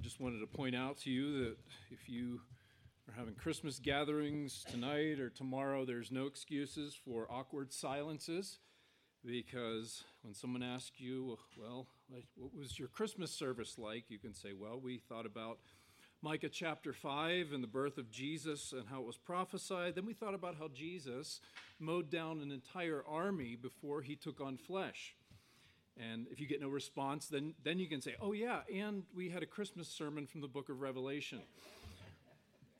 I just wanted to point out to you that if you are having Christmas gatherings tonight or tomorrow, there's no excuses for awkward silences because when someone asks you, well, what was your Christmas service like? You can say, well, we thought about Micah chapter 5 and the birth of Jesus and how it was prophesied. Then we thought about how Jesus mowed down an entire army before he took on flesh. And if you get no response, then, then you can say, oh, yeah, and we had a Christmas sermon from the book of Revelation.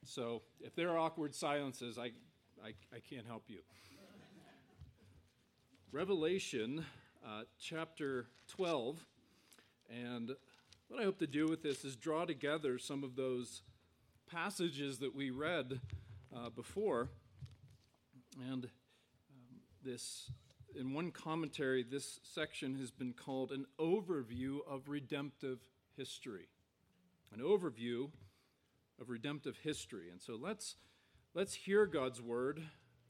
So if there are awkward silences, I, I, I can't help you. Revelation uh, chapter 12. And what I hope to do with this is draw together some of those passages that we read uh, before. And um, this in one commentary, this section has been called an overview of redemptive history. An overview of redemptive history. And so let's, let's hear God's word.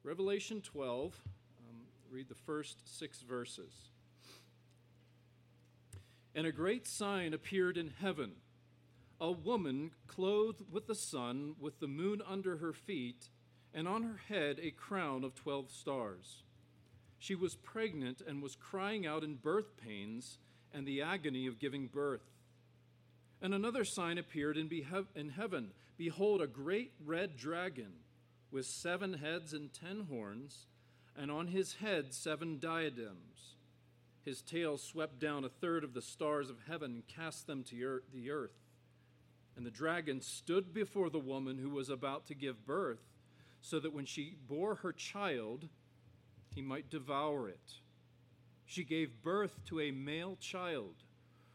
Revelation 12, um, read the first six verses. And a great sign appeared in heaven a woman clothed with the sun, with the moon under her feet, and on her head a crown of twelve stars. She was pregnant and was crying out in birth pains and the agony of giving birth. And another sign appeared in, in heaven Behold, a great red dragon with seven heads and ten horns, and on his head seven diadems. His tail swept down a third of the stars of heaven and cast them to the earth. And the dragon stood before the woman who was about to give birth, so that when she bore her child, he might devour it. She gave birth to a male child,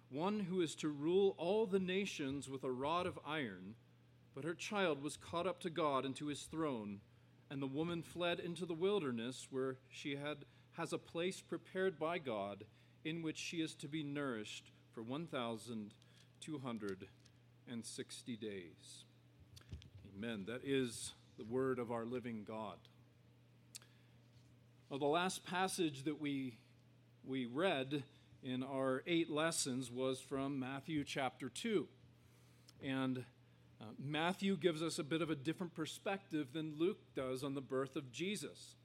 one who is to rule all the nations with a rod of iron. But her child was caught up to God and to his throne, and the woman fled into the wilderness where she had, has a place prepared by God in which she is to be nourished for 1,260 days. Amen. That is the word of our living God. Well, the last passage that we, we read in our eight lessons was from Matthew chapter 2. And uh, Matthew gives us a bit of a different perspective than Luke does on the birth of Jesus.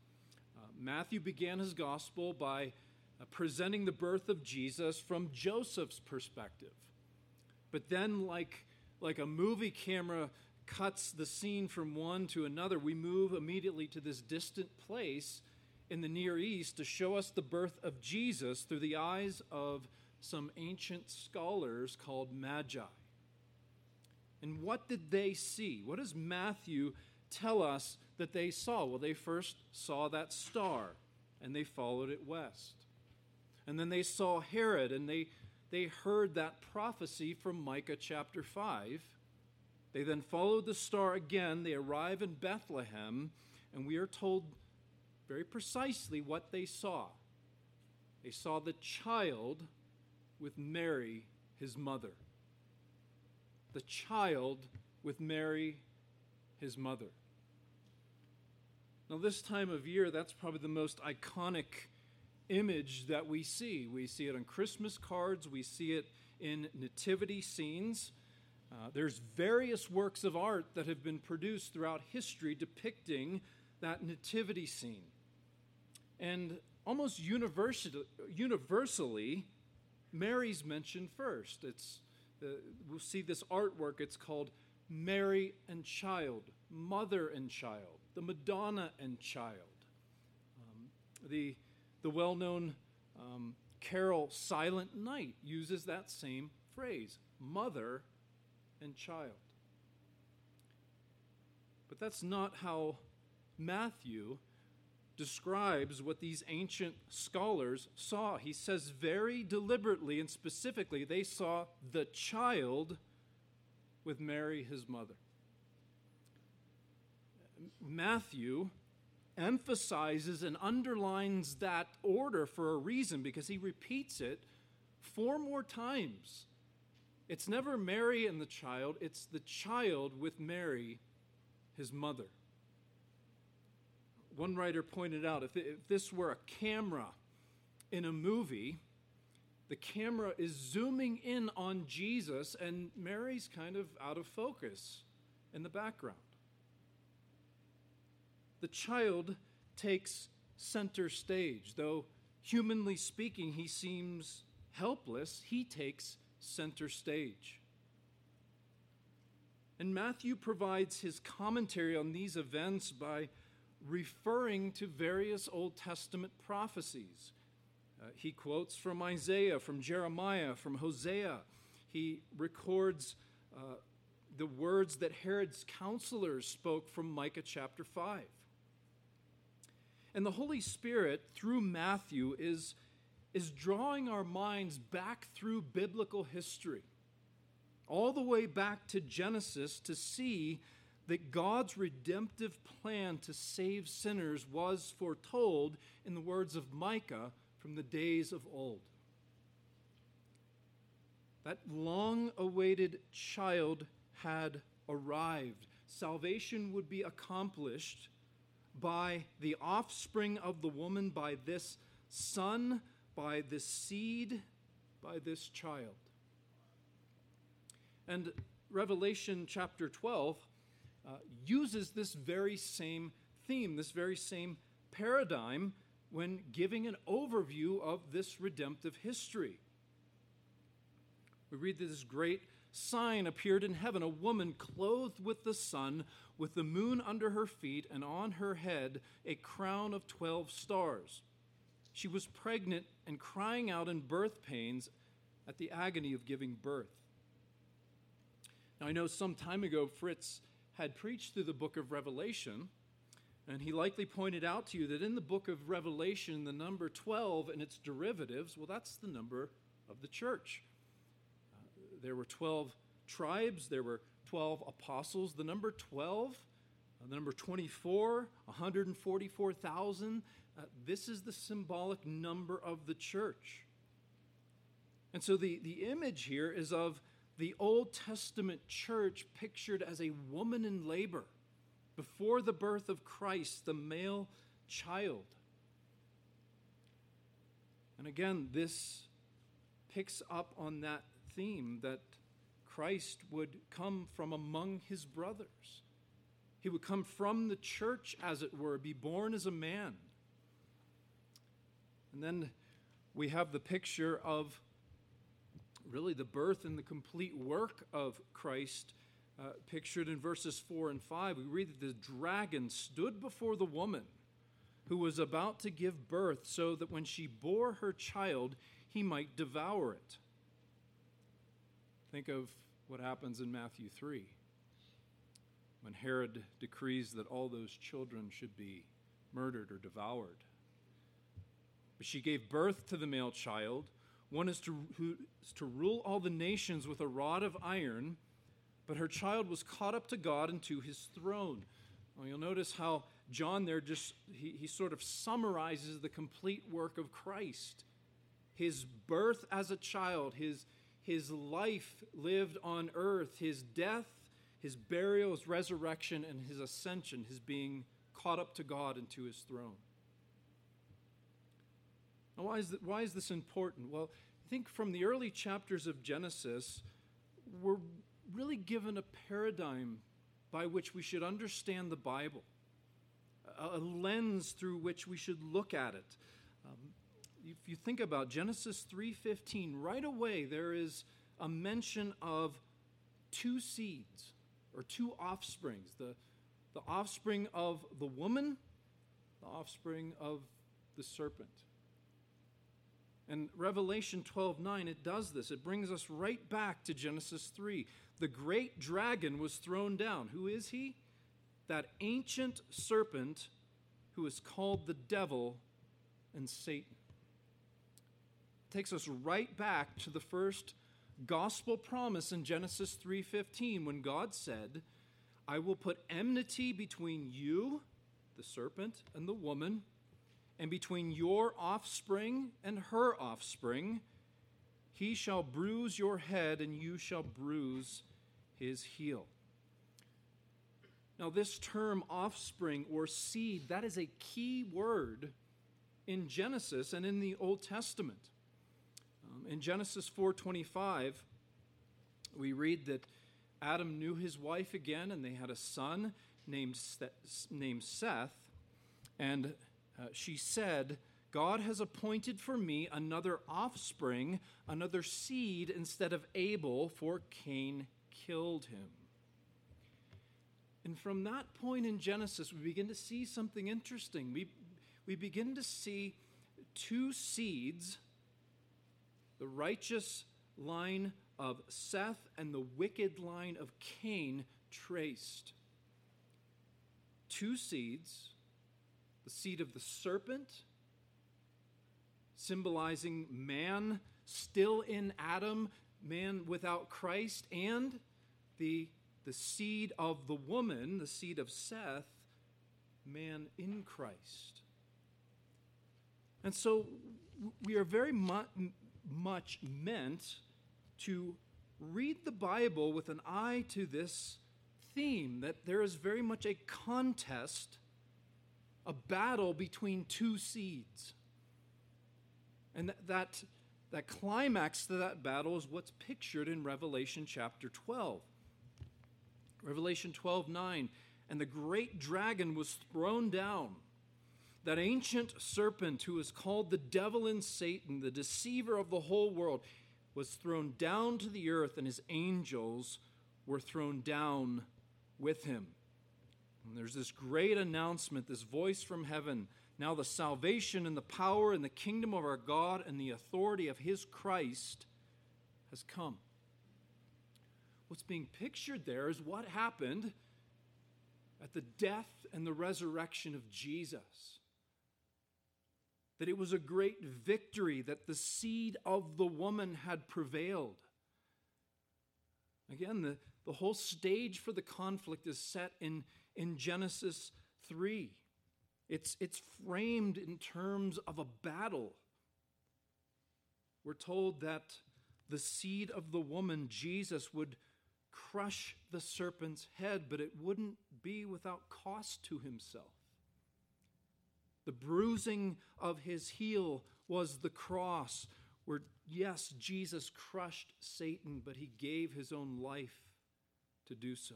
Uh, Matthew began his gospel by uh, presenting the birth of Jesus from Joseph's perspective. But then, like, like a movie camera cuts the scene from one to another, we move immediately to this distant place in the Near East to show us the birth of Jesus through the eyes of some ancient scholars called Magi. And what did they see? What does Matthew tell us that they saw? Well, they first saw that star and they followed it west. And then they saw Herod and they, they heard that prophecy from Micah chapter 5. They then followed the star again. They arrive in Bethlehem, and we are told very precisely what they saw. They saw the child with Mary, his mother. The child with Mary, his mother. Now, this time of year, that's probably the most iconic image that we see. We see it on Christmas cards, we see it in nativity scenes. Uh, there's various works of art that have been produced throughout history depicting that nativity scene. And almost universally, Mary's mentioned first. It's, uh, we'll see this artwork. It's called Mary and Child, Mother and Child, the Madonna and Child. Um, the the well known um, carol Silent Night uses that same phrase, mother and child. But that's not how Matthew describes what these ancient scholars saw. He says very deliberately and specifically they saw the child with Mary, his mother. Matthew emphasizes and underlines that order for a reason because he repeats it four more times. It's never Mary and the child, it's the child with Mary, his mother one writer pointed out if, if this were a camera in a movie, the camera is zooming in on Jesus, and Mary's kind of out of focus in the background. The child takes center stage. Though, humanly speaking, he seems helpless, he takes center stage. And Matthew provides his commentary on these events by referring to various Old Testament prophecies. Uh, he quotes from Isaiah, from Jeremiah, from Hosea. He records uh, the words that Herod's counselors spoke from Micah chapter 5. And the Holy Spirit, through Matthew, is, is drawing our minds back through biblical history, all the way back to Genesis, to see that God's redemptive plan to save sinners was foretold in the words of Micah from the days of old. That long awaited child had arrived. Salvation would be accomplished by the offspring of the woman, by this son, by this seed, by this child. And Revelation chapter 12 uh, uses this very same theme, this very same paradigm when giving an overview of this redemptive history. We read that this great sign appeared in heaven a woman clothed with the sun, with the moon under her feet, and on her head a crown of 12 stars. She was pregnant and crying out in birth pains at the agony of giving birth. Now, I know some time ago Fritz had preached through the book of Revelation, and he likely pointed out to you that in the book of Revelation, the number 12 and its derivatives, well, that's the number of the church there were 12 tribes, there were 12 apostles. The number 12, uh, the number 24, 144,000, uh, this is the symbolic number of the church. And so the, the image here is of the Old Testament church pictured as a woman in labor before the birth of Christ, the male child. And again, this picks up on that theme that Christ would come from among his brothers. He would come from the church, as it were, be born as a man. And then we have the picture of really the birth and the complete work of Christ, uh, pictured in verses 4 and 5. We read that the dragon stood before the woman who was about to give birth, so that when she bore her child, he might devour it. Think of what happens in Matthew 3 when Herod decrees that all those children should be murdered or devoured. But she gave birth to the male child. One is to, who is to rule all the nations with a rod of iron, but her child was caught up to God and to his throne. Well, you'll notice how John there just, he, he sort of summarizes the complete work of Christ. His birth as a child, his his life lived on earth, his death, his burial, his resurrection, and his ascension, his being caught up to God and to his throne. Now, why is, why is this important? Well, I think from the early chapters of Genesis, we're really given a paradigm by which we should understand the Bible, a lens through which we should look at it. Um, if you think about Genesis 3:15, right away there is a mention of two seeds or two offsprings, the, the offspring of the woman, the offspring of the serpent. And Revelation 12:9 it does this. It brings us right back to Genesis 3. The great dragon was thrown down. Who is he? That ancient serpent who is called the devil and Satan takes us right back to the first gospel promise in Genesis 3:15 when God said, "I will put enmity between you, the serpent, and the woman, and between your offspring and her offspring. He shall bruise your head and you shall bruise his heel." Now, this term offspring or seed, that is a key word in Genesis and in the Old Testament. Um, in Genesis 4:25, we read that Adam knew his wife again, and they had a son named Seth, named Seth and uh, she said, God has appointed for me another offspring, another seed instead of Abel, for Cain killed him. And from that point in Genesis, we begin to see something interesting. We, we begin to see two seeds the righteous line of Seth and the wicked line of Cain traced. Two seeds the seed of the serpent, symbolizing man still in Adam, man without Christ, and the, the seed of the woman, the seed of Seth, man in Christ. And so we are very mu- much meant to read the Bible with an eye to this theme that there is very much a contest a battle between two seeds. And that, that, that climax to that battle is what's pictured in Revelation chapter 12. Revelation 12 9. And the great dragon was thrown down, that ancient serpent who is called the devil and Satan, the deceiver of the whole world, was thrown down to the earth, and his angels were thrown down with him. And there's this great announcement, this voice from heaven. Now the salvation and the power and the kingdom of our God and the authority of his Christ has come. What's being pictured there is what happened at the death and the resurrection of Jesus. That it was a great victory, that the seed of the woman had prevailed. Again, the, the whole stage for the conflict is set in in Genesis 3. It's, it's framed in terms of a battle. We're told that the seed of the woman, Jesus, would crush the serpent's head, but it wouldn't be without cost to himself. The bruising of his heel was the cross, where, yes, Jesus crushed Satan, but he gave his own life to do so.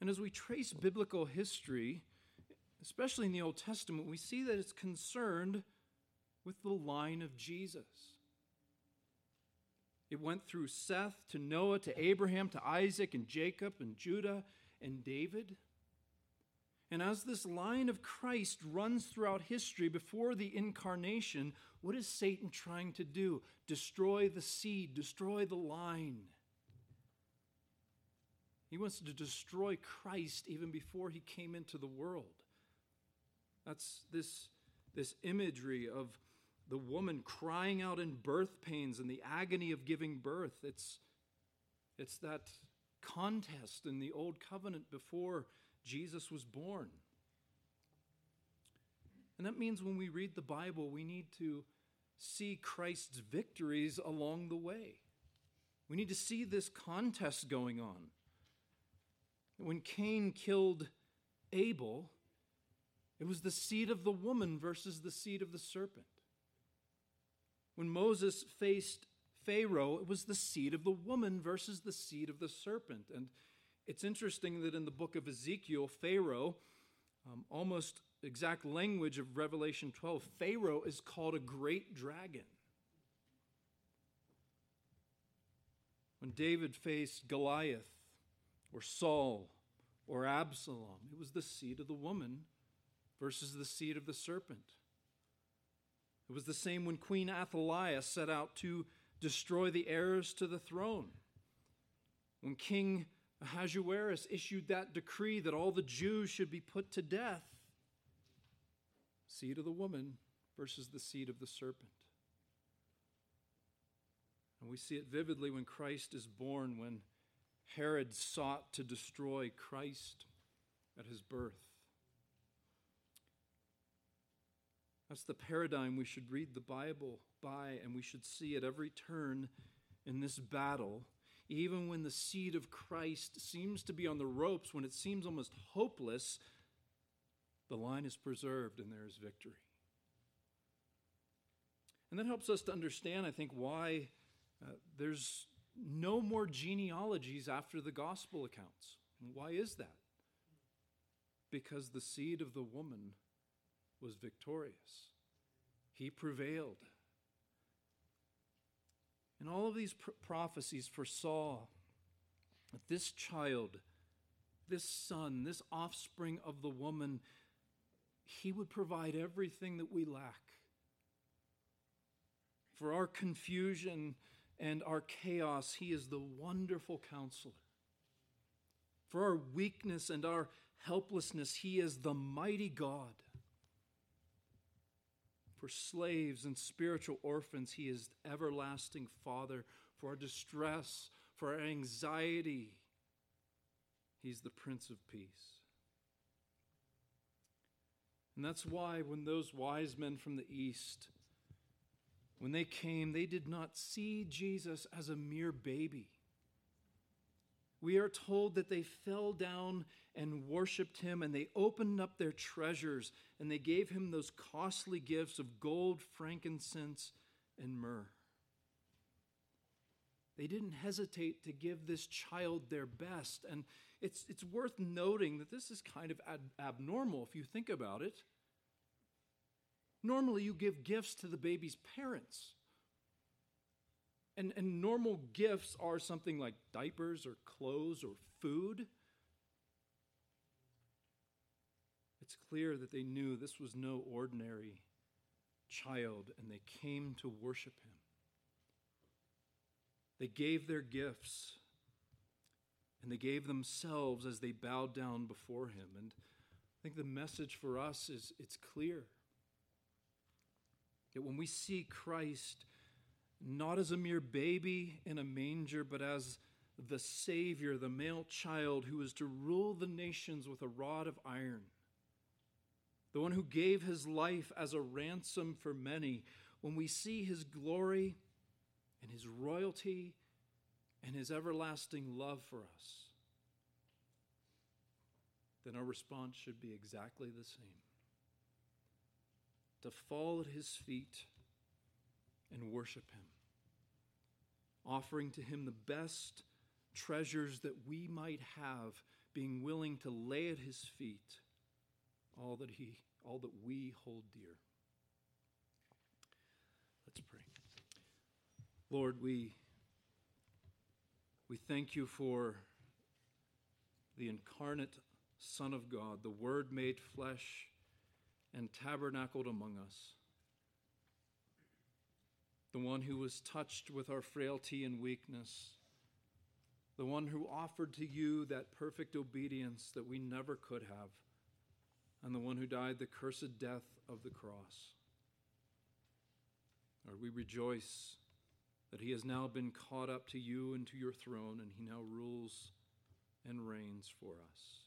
And as we trace biblical history, especially in the Old Testament, we see that it's concerned with the line of Jesus. It went through Seth to Noah to Abraham to Isaac and Jacob and Judah and David. And as this line of Christ runs throughout history before the incarnation, what is Satan trying to do? Destroy the seed, destroy the line. He wants to destroy Christ even before he came into the world. That's this, this imagery of the woman crying out in birth pains and the agony of giving birth. It's, it's that contest in the old covenant before Jesus was born. And that means when we read the Bible, we need to see Christ's victories along the way. We need to see this contest going on. When Cain killed Abel, it was the seed of the woman versus the seed of the serpent. When Moses faced Pharaoh, it was the seed of the woman versus the seed of the serpent. And it's interesting that in the book of Ezekiel, Pharaoh, um, almost exact language of Revelation 12, Pharaoh is called a great dragon. When David faced Goliath, or Saul or Absalom. It was the seed of the woman versus the seed of the serpent. It was the same when Queen Athaliah set out to destroy the heirs to the throne. When King Ahasuerus issued that decree that all the Jews should be put to death, seed of the woman versus the seed of the serpent. And we see it vividly when Christ is born, when Herod sought to destroy Christ at his birth. That's the paradigm we should read the Bible by, and we should see at every turn in this battle. Even when the seed of Christ seems to be on the ropes, when it seems almost hopeless, the line is preserved and there is victory. And that helps us to understand, I think, why uh, there's no more genealogies after the gospel accounts. Why is that? Because the seed of the woman was victorious, he prevailed. And all of these pr- prophecies foresaw that this child, this son, this offspring of the woman, he would provide everything that we lack. For our confusion and our chaos, he is the wonderful counselor. For our weakness and our helplessness, he is the mighty God. For slaves and spiritual orphans, he is everlasting Father. For our distress, for our anxiety, he's the Prince of Peace. And that's why when those wise men from the east when they came, they did not see Jesus as a mere baby. We are told that they fell down and worshiped him, and they opened up their treasures, and they gave him those costly gifts of gold, frankincense, and myrrh. They didn't hesitate to give this child their best. And it's, it's worth noting that this is kind of ab- abnormal if you think about it. Normally, you give gifts to the baby's parents. And, and normal gifts are something like diapers or clothes or food. It's clear that they knew this was no ordinary child and they came to worship him. They gave their gifts and they gave themselves as they bowed down before him. And I think the message for us is it's clear. That when we see Christ not as a mere baby in a manger, but as the Savior, the male child who is to rule the nations with a rod of iron, the one who gave his life as a ransom for many, when we see his glory and his royalty and his everlasting love for us, then our response should be exactly the same to fall at his feet and worship him, offering to him the best treasures that we might have, being willing to lay at his feet all that he all that we hold dear. Let's pray. Lord, we we thank you for the incarnate Son of God, the Word made flesh and tabernacled among us. The one who was touched with our frailty and weakness. The one who offered to you that perfect obedience that we never could have. And the one who died the cursed death of the cross. Lord, we rejoice that he has now been caught up to you and to your throne, and he now rules and reigns for us.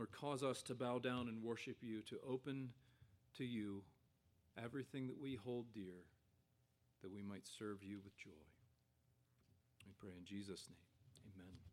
Lord, cause us to bow down and worship you, to open to you everything that we hold dear, that we might serve you with joy. We pray in Jesus' name. Amen.